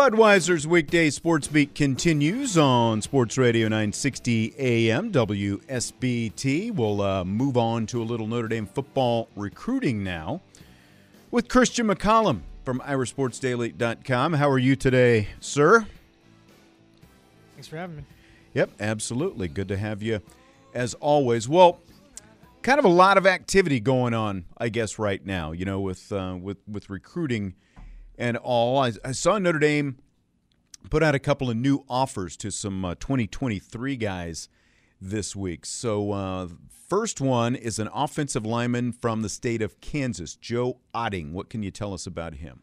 Budweiser's weekday sports beat continues on Sports Radio 960 AM WSBT. We'll uh, move on to a little Notre Dame football recruiting now with Christian McCollum from IrishSportsDaily.com. How are you today, sir? Thanks for having me. Yep, absolutely. Good to have you as always. Well, kind of a lot of activity going on, I guess, right now. You know, with uh, with with recruiting and all. I, I, saw Notre Dame put out a couple of new offers to some uh, 2023 guys this week. So, uh, first one is an offensive lineman from the state of Kansas, Joe Otting. What can you tell us about him?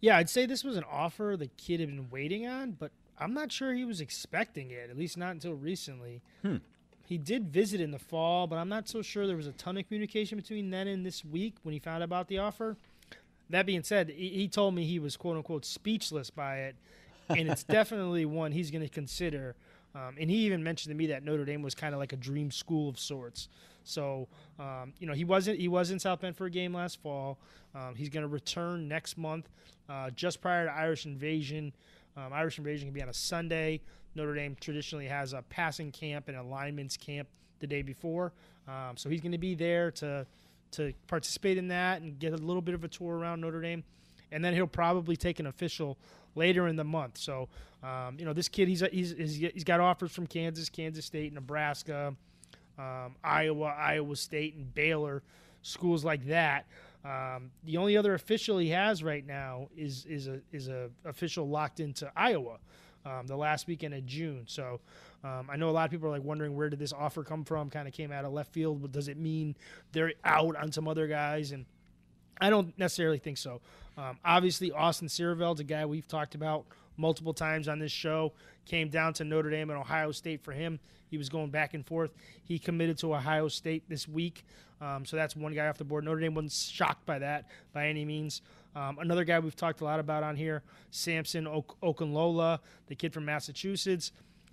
Yeah, I'd say this was an offer the kid had been waiting on, but I'm not sure he was expecting it, at least not until recently. Hmm. He did visit in the fall, but I'm not so sure there was a ton of communication between then and this week when he found out about the offer. That being said, he, told me he was quote unquote speechless by it, and it's definitely one he's going to consider. Um, and he even mentioned to me that Notre Dame was kind of like a dream school of sorts. So, um, you know, he wasn't he was in South Bend for a game last fall. Um, he's going to return next month, uh, just prior to Irish Invasion. Um, Irish Invasion can be on a Sunday. Notre Dame traditionally has a passing camp and alignments camp the day before, um, so he's going to be there to to participate in that and get a little bit of a tour around Notre Dame. And then he'll probably take an official later in the month. So, um, you know, this kid, he's, he's, he's got offers from Kansas, Kansas State, Nebraska, um, Iowa, Iowa State, and Baylor, schools like that. Um, the only other official he has right now is is a is a official locked into Iowa, um, the last weekend of June. So um, I know a lot of people are like wondering where did this offer come from? Kind of came out of left field, but does it mean they're out on some other guys? And I don't necessarily think so. Um, obviously, Austin Siereveld, a guy we've talked about multiple times on this show, came down to Notre Dame and Ohio State for him. He was going back and forth. He committed to Ohio State this week, um, so that's one guy off the board. Notre Dame wasn't shocked by that by any means. Um, another guy we've talked a lot about on here, Samson ok- Okunlola, the kid from Massachusetts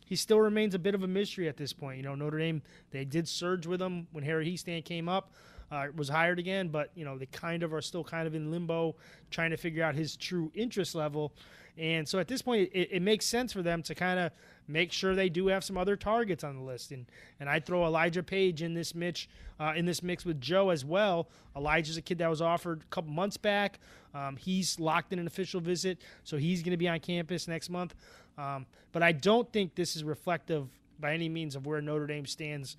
he still remains a bit of a mystery at this point. You know, Notre Dame they did surge with him when Harry Hiestand came up, uh, was hired again, but you know they kind of are still kind of in limbo, trying to figure out his true interest level. And so at this point, it, it makes sense for them to kind of make sure they do have some other targets on the list. And and I throw Elijah Page in this Mitch uh, in this mix with Joe as well. Elijah's a kid that was offered a couple months back. Um, he's locked in an official visit, so he's going to be on campus next month. Um, but I don't think this is reflective by any means of where Notre Dame stands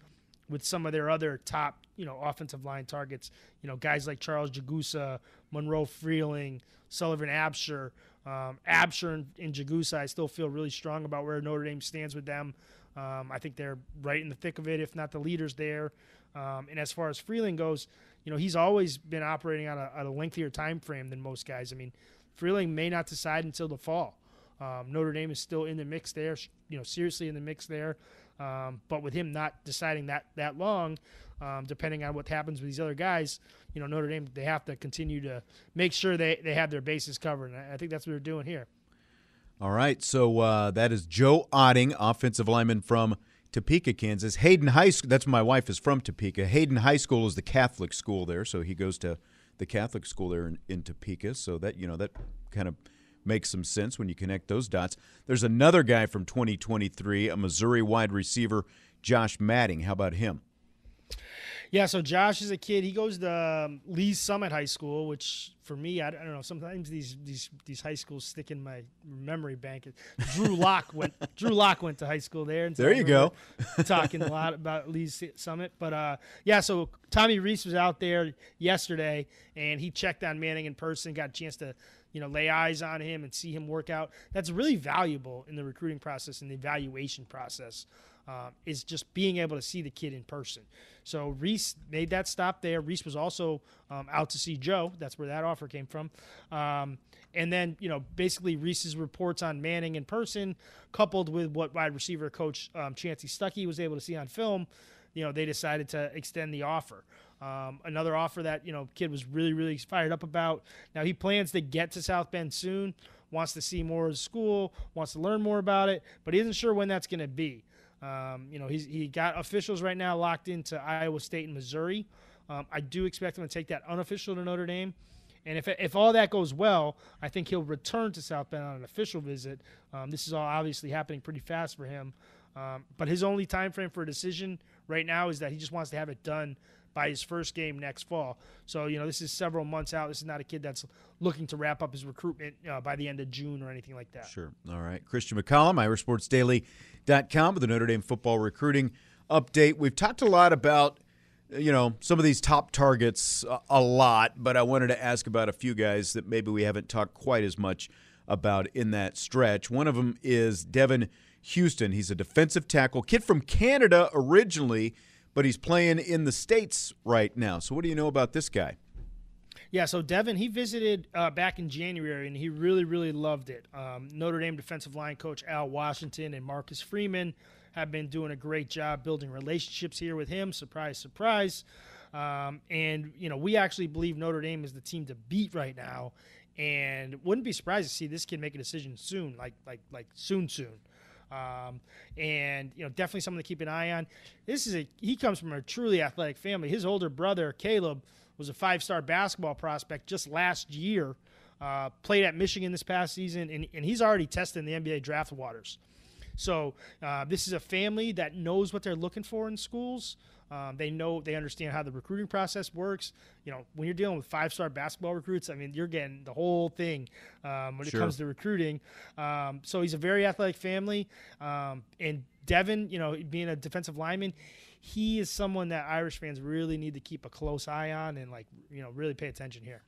with some of their other top, you know, offensive line targets. You know, guys like Charles Jagusah, Monroe Freeling, Sullivan Absher. Um, Absher and, and Jagusah, I still feel really strong about where Notre Dame stands with them. Um, I think they're right in the thick of it, if not the leaders there. Um, and as far as Freeling goes, you know, he's always been operating on a, on a lengthier time frame than most guys. I mean, Freeling may not decide until the fall. Um, Notre Dame is still in the mix there, you know, seriously in the mix there. Um, but with him not deciding that that long, um, depending on what happens with these other guys, you know, Notre Dame they have to continue to make sure they, they have their bases covered. And I think that's what they're doing here. All right, so uh, that is Joe Otting, offensive lineman from Topeka, Kansas. Hayden High School. That's my wife is from Topeka. Hayden High School is the Catholic school there, so he goes to the Catholic school there in, in Topeka. So that you know that kind of makes some sense when you connect those dots. There's another guy from 2023, a Missouri wide receiver, Josh Manning. How about him? Yeah, so Josh is a kid. He goes to um, Lee's Summit High School, which for me, I, I, don't know. Sometimes these these these high schools stick in my memory bank. Drew Lock went. Drew Lock went to high school there. And so there you go. talking a lot about Lee's Summit, but uh, yeah. So Tommy Rees was out there yesterday, and he checked on Manning in person. Got a chance to you know, lay eyes on him and see him work out. That's really valuable in the recruiting process and the evaluation process. Um, is just being able to see the kid in person. So Rees made that stop there. Rees was also um, out to see Joe. That's where that offer came from. Um, and then, you know, basically Rees's reports on Manning in person, coupled with what wide receiver coach um, Chansi Stuckey was able to see on film, you know, they decided to extend the offer. Um, another offer that, you know, kid was really, really fired up about. Now he plans to get to South Bend soon, wants to see more of the school, wants to learn more about it, but he isn't sure when that's going to be. Um, you know, he's he got officials right now locked into Iowa State and Missouri. Um, I do expect him to take that unofficial to Notre Dame. And if, if all that goes well, I think he'll return to South Bend on an official visit. Um, this is all obviously happening pretty fast for him. Um, but his only time frame for a decision right now is that he just wants to have it done by his first game next fall. So, you know, this is several months out. This is not a kid that's looking to wrap up his recruitment uh, by the end of June or anything like that. Sure. All right. Christian McCollum, IrishSportsDaily.com with the Notre Dame football recruiting update. We've talked a lot about – you know, some of these top targets uh, a lot, but I wanted to ask about a few guys that maybe we haven't talked quite as much about in that stretch. One of them is Devan Houstan. He's a defensive tackle, kid from Canada originally, but he's playing in the States right now. So, what do you know about this guy? Yeah, so Devan, he visited uh, back in January and he really, really loved it. Um, Notre Dame defensive line coach Al Washington and Marcus Freeman have been doing a great job building relationships here with him. Surprise, surprise. Um, and, you know, we actually believe Notre Dame is the team to beat right now. And wouldn't be surprised to see this kid make a decision soon, like, like, like soon, soon. Um, and you know, definitely something to keep an eye on. This is a he comes from a truly athletic family. His older brother Caleb was a five-star basketball prospect just last year. Uh, played at Michigan this past season, and, and he's already tested in the NBA draft waters. So uh, this is a family that knows what they're looking for in schools. Um, they know they understand how the recruiting process works. You know, when you're dealing with five star basketball recruits, I mean, you're getting the whole thing um, when sure. it comes to recruiting. Um, so he's a very athletic family. Um, and Devan, you know, being a defensive lineman, he is someone that Irish fans really need to keep a close eye on and like you know really pay attention here.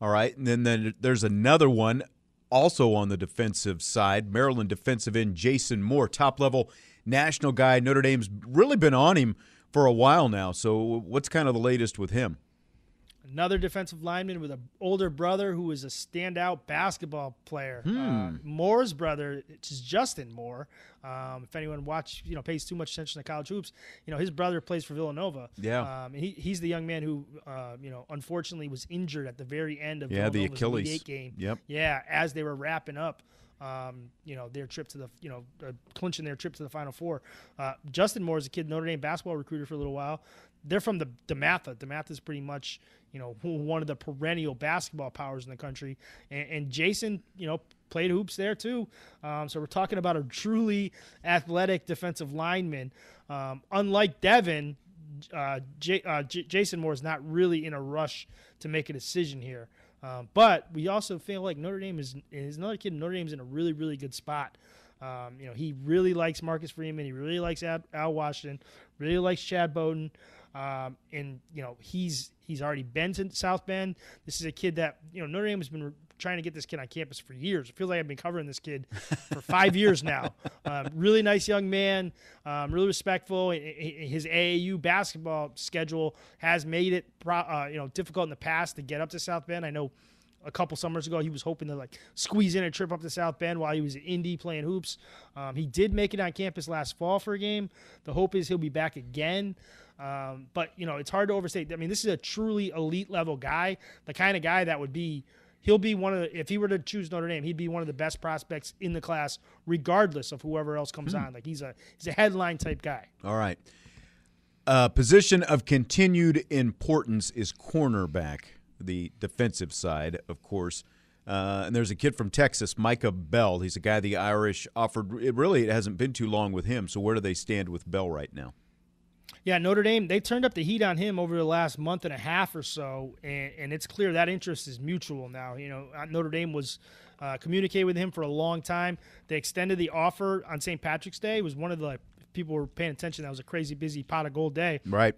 All right, and then, then there's another one also on the defensive side, Maryland defensive end Jason Moore, top level national guy. Notre Dame's really been on him for a while now. So, what's kind of the latest with him? Another defensive lineman with an older brother who is a standout basketball player. Hmm. Uh, Moore's brother, which is Justin Moore. Um, if anyone watch, you know, pays too much attention to college hoops, you know, his brother plays for Villanova. Yeah. Um, he, he's the young man who, uh, you know, unfortunately was injured at the very end of yeah, Villanova's the Achilles game. Yep. Yeah, as they were wrapping up. Um, you know their trip to the you know uh, clinching their trip to the Final Four. Uh, Justin Moore is a kid Notre Dame basketball recruiter for a little while. They're from the DeMatha. DeMatha is pretty much you know, one of the perennial basketball powers in the country. And, and Jason, you know, played hoops there too. Um, so we're talking about a truly athletic defensive lineman. Um, unlike Devan, uh, J- uh, J- Jason Moore is not really in a rush to make a decision here. Um, but we also feel like Notre Dame is, is another kid. Notre Dame's in a really, really good spot. Um, you know, he really likes Marcus Freeman. He really likes Al Washington. Really likes Chad Bowden. Um, and you know he's he's already been to South Bend. This is a kid that you know Notre Dame has been re- trying to get this kid on campus for years. It feels like I've been covering this kid for five years now. Um, really nice young man, um, really respectful. His AAU basketball schedule has made it uh, you know difficult in the past to get up to South Bend. I know a couple summers ago. He was hoping to like squeeze in a trip up to South Bend while he was at Indy playing hoops. Um, he did make it on campus last fall for a game. The hope is he'll be back again. Um, but you know, it's hard to overstate. I mean, this is a truly elite level guy, the kind of guy that would be. He'll be one of the, if he were to choose Notre Dame, he'd be one of the best prospects in the class, regardless of whoever else comes hmm. on. Like he's a he's a headline type guy. All right. Uh, position of continued importance is cornerback, the defensive side, of course. Uh, and there's a kid from Texas, Micah Bell. He's a guy the Irish offered. It really it hasn't been too long with him. So where do they stand with Bell right now? Yeah, Notre Dame, they turned up the heat on him over the last month and a half or so, and, and it's clear that interest is mutual now. You know, uh, Notre Dame was uh, communicating with him for a long time. They extended the offer on St. Patrick's Day. It was one of the people were paying attention. That was a crazy busy pot of gold day. Right.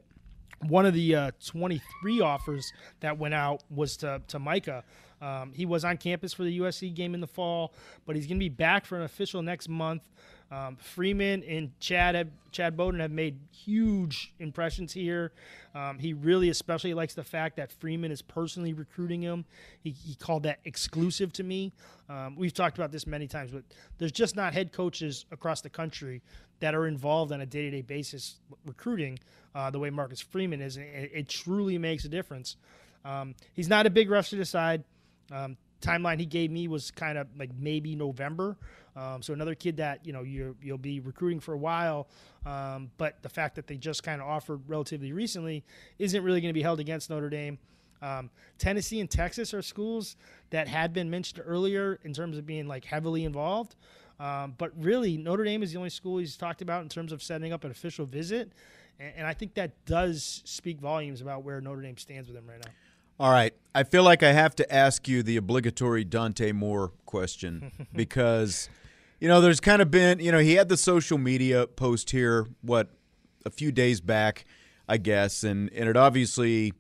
One of the uh, 23 offers that went out was to, to Micah. Um, he was on campus for the USC game in the fall, but he's going to be back for an official next month. Um, Freeman and Chad have, Chad Bowden have made huge impressions here. Um, he really especially likes the fact that Freeman is personally recruiting him. He, he called that exclusive to me. Um, we've talked about this many times, but there's just not head coaches across the country that are involved on a day to day basis recruiting uh, the way Marcus Freeman is. It, it truly makes a difference. Um, he's not a big rush to decide. Um, timeline he gave me was kind of like maybe November. Um, so another kid that you know you you'll be recruiting for a while, um, but the fact that they just kind of offered relatively recently isn't really going to be held against Notre Dame. Um, Tennessee and Texas are schools that had been mentioned earlier in terms of being like heavily involved. Um, but really, Notre Dame is the only school he's talked about in terms of setting up an official visit. And, and I think that does speak volumes about where Notre Dame stands with him right now. All right. I feel like I have to ask you the obligatory Dante Moore question because, you know, there's kind of been, you know, he had the social media post here, what, a few days back, I guess, and, and it obviously,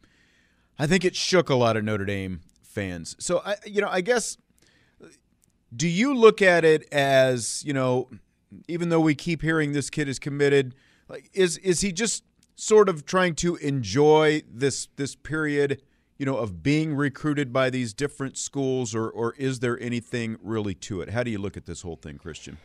I think it shook a lot of Notre Dame fans. So, I, you know, I guess, do you look at it as, you know, even though we keep hearing this kid is committed, like, is, is he just sort of trying to enjoy this, this period? you know, of being recruited by these different schools, or or is there anything really to it? How do you look at this whole thing, Christian?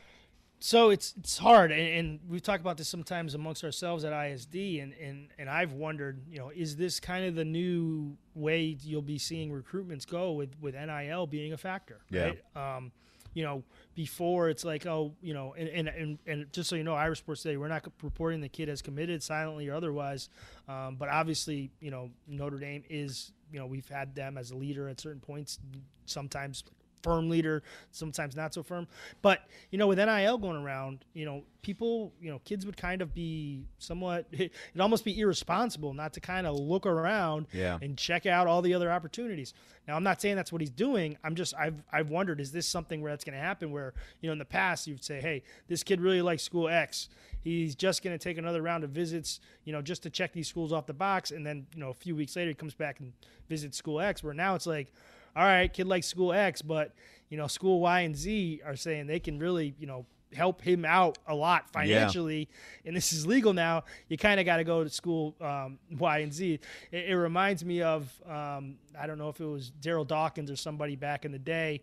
So it's it's hard, and, and we've talked about this sometimes amongst ourselves at ISD, and, and and I've wondered, you know, is this kind of the new way you'll be seeing recruitments go with with NIL being a factor, right? Yeah. Um, you know, before it's like, oh, you know, and, and, and, and, just so you know, Irish Sports Today, we're not reporting the kid as committed silently or otherwise. Um, but obviously, you know, Notre Dame is you know we've had them as a leader at certain points, sometimes firm leader, sometimes not so firm. But you know, with NIL going around, you know, people, you know, kids would kind of be somewhat. It'd almost be irresponsible not to kind of look around yeah. and check out all the other opportunities. Now, I'm not saying that's what he's doing. I'm just I've I've wondered is this something where that's going to happen? Where you know in the past you'd say, hey, this kid really likes school X. He's just going to take another round of visits, you know, just to check these schools off the box, and then you know a few weeks later he comes back and visits school X. Where now it's like all right, kid likes school X, but you know, school Y and Z are saying they can really, you know, help him out a lot financially, yeah. and this is legal now. You kind of got to go to school um, Y and Z. It, it reminds me of um, I don't know if it was daryl Dawkins or somebody back in the day.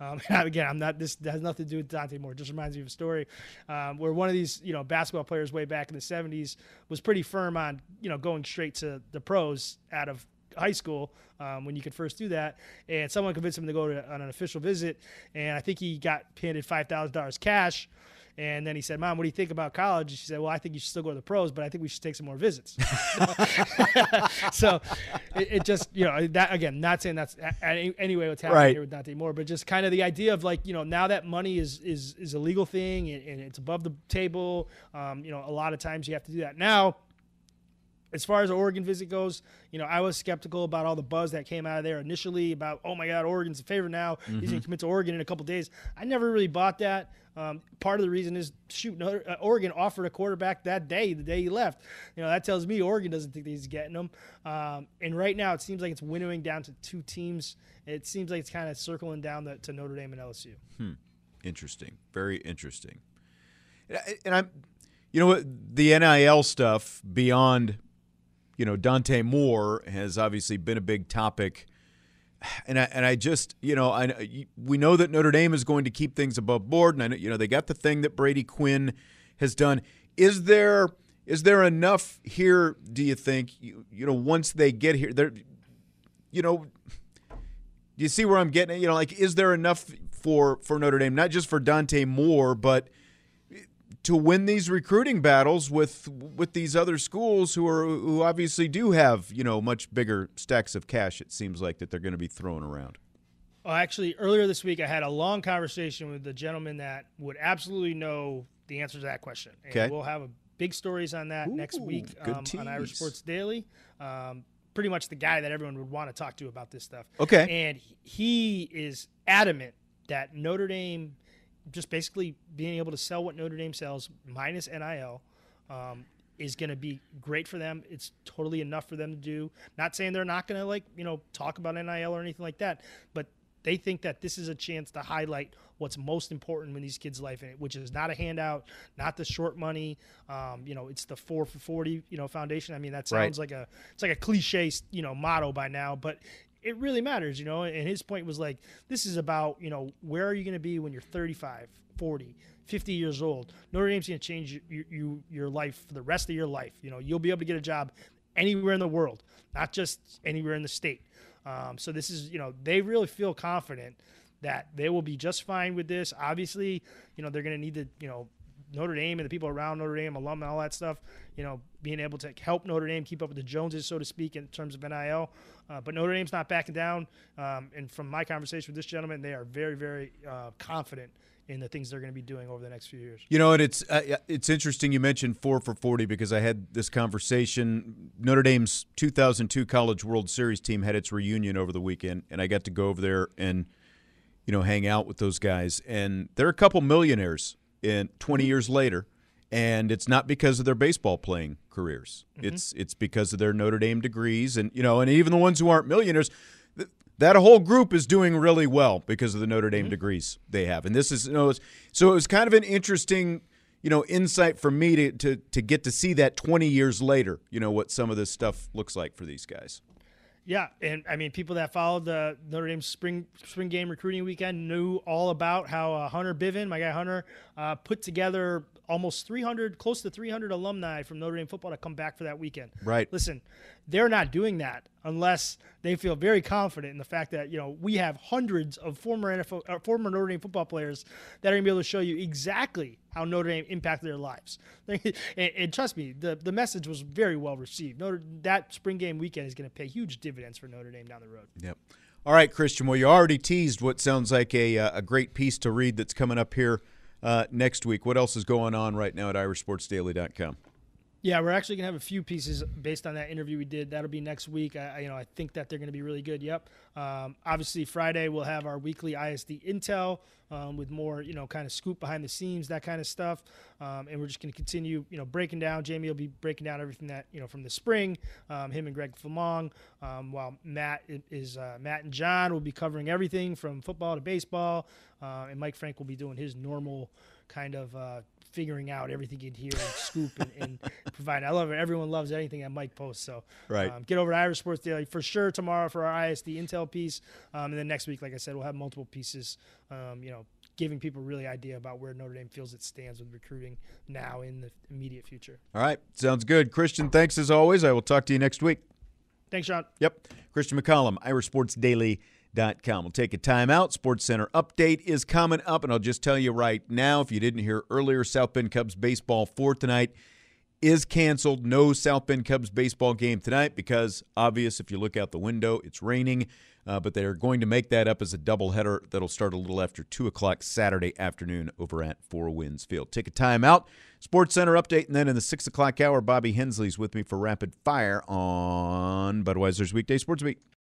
Um, again, I'm not. This has nothing to do with Dante Moore. It just reminds me of a story um, where one of these, you know, basketball players way back in the '70s was pretty firm on, you know, going straight to the pros out of high school um, when you could first do that. And someone convinced him to go to, on an official visit, and I think he got handed five thousand dollars cash. And then he said, "Mom, what do you think about college?" She said, "Well, I think you should still go to the pros, but I think we should take some more visits." so it, it, just, you know, that again, not saying that's anyway what's happening right. here with Dante Moore, but just kind of the idea of like, you know, now that money is is is a legal thing and, and it's above the table. Um, you know, a lot of times you have to do that now as far as the Oregon visit goes, you know, I was skeptical about all the buzz that came out of there initially about, oh my God, Oregon's a favorite now. Mm-hmm. He's going to commit to Oregon in a couple days. I never really bought that. Um, part of the reason is, shoot, no, uh, Oregon offered a quarterback that day, the day he left. You know, that tells me Oregon doesn't think he's getting him. Um, and right now, it seems like it's winnowing down to two teams. It seems like it's kind of circling down the, to Notre Dame and LSU. Hmm. Interesting. Very interesting. And I'm, you know what, the NIL stuff beyond you know, Dante Moore has obviously been a big topic. And I, and I just, you know, I, we know that Notre Dame is going to keep things above board. And I know, you know, they got the thing that Brady Quinn has done. Is there is there enough here, do you think, you, you know, once they get here, there, you know, do you see where I'm getting? You know, like, is there enough for for Notre Dame, not just for Dante Moore, but to win these recruiting battles with with these other schools who are who obviously do have you know much bigger stacks of cash. It seems like that they're going to be throwing around. Well, actually, earlier this week I had a long conversation with the gentleman that would absolutely know the answer to that question. And okay. we'll have a big stories on that Ooh, next week um, on Irish Sports Daily. Um, pretty much the guy that everyone would want to talk to about this stuff. Okay. And he is adamant that Notre Dame – just basically being able to sell what Notre Dame sells minus NIL um, is going to be great for them. It's totally enough for them to do. Not saying they're not going to like you know talk about NIL or anything like that, but they think that this is a chance to highlight what's most important in these kids' life, which is not a handout, not the short money. Um, you know, it's the four for forty. You know, foundation. I mean, that sounds right. like a it's like a cliche, you know, motto by now, but it really matters. You know, and his point was like, this is about you know where are you going to be when you're 35, 40. 50 years old. Notre Dame's going to change you, you, your life for the rest of your life. You know, you'll be able to get a job anywhere in the world, not just anywhere in the state. Um, so this is, you know, they really feel confident that they will be just fine with this. Obviously, you know, they're going to need to, you know, Notre Dame and the people around Notre Dame, alum and all that stuff, you know, being able to help Notre Dame keep up with the Joneses, so to speak, in terms of NIL. Uh, but Notre Dame's not backing down. Um, and from my conversation with this gentleman, they are very, very uh, confident in the things they're going to be doing over the next few years. You know, and it's uh, it's interesting you mentioned four for forty because I had this conversation. Notre Dame's 2002 College World Series team had its reunion over the weekend, and I got to go over there and you know hang out with those guys. And they're a couple millionaires in 20 years later, and it's not because of their baseball playing careers. Mm-hmm. It's it's because of their Notre Dame degrees, and you know, and even the ones who aren't millionaires that whole group is doing really well because of the Notre Dame mm-hmm. degrees they have. And this is you know, so it was kind of an interesting you know insight for me to, to to get to see that 20 years later you know what some of this stuff looks like for these guys yeah, and I mean, people that followed the Notre Dame spring spring game recruiting weekend knew all about how uh, Hunter Bivin, my guy Hunter, uh, put together almost 300, close to 300 alumni from Notre Dame football to come back for that weekend. Right. Listen, they're not doing that unless they feel very confident in the fact that you know we have hundreds of former NFL, uh, former Notre Dame football players that are going to be able to show you exactly how Notre Dame impacted their lives. and, and, trust me, the, the message was very well received. Notre, that spring game weekend is going to pay huge dividends for Notre Dame down the road. Yep. All right, Christian. Well, you already teased what sounds like a, uh, a great piece to read that's coming up here uh, next week. What else is going on right now at IrishSportsDaily.com? Yeah, we're actually gonna have a few pieces based on that interview we did. That'll be next week. I, you know, I think that they're gonna be really good. Yep. Um, obviously, Friday we'll have our weekly ISD intel um, with more, you know, kind of scoop behind the scenes, that kind of stuff. Um, and we're just gonna continue, you know, breaking down. Jamie will be breaking down everything that you know from the spring. Um, him and Greg Flamong, um, while Matt is uh, Matt and John will be covering everything from football to baseball, uh, and Mike Frank will be doing his normal kind of. Uh, figuring out everything in here and scoop and, and provide. I love it. Everyone loves anything that Mike posts. So right. Um, get over to Irish Sports Daily for sure tomorrow for our ISD Intel piece, um, and then next week, like I said, we'll have multiple pieces. Um, you know, giving people really idea about where Notre Dame feels it stands with recruiting now in the immediate future. All right, sounds good, Christian. Thanks as always. I will talk to you next week. Thanks, Sean. Yep, Christian McCollum, Irish Sports Daily. Com. We'll take a timeout. Sports Center update is coming up, and I'll just tell you right now if you didn't hear earlier, South Bend Cubs baseball for tonight is canceled. No South Bend Cubs baseball game tonight because, obvious, if you look out the window, it's raining. Uh, but they are going to make that up as a doubleheader that'll start a little after 2 o'clock Saturday afternoon over at Four Winds Field. Take a timeout. Sports Center update, and then in the 6 o'clock hour, Bobby Hensley's with me for Rapid Fire on Budweiser's Weekday Sports Beat.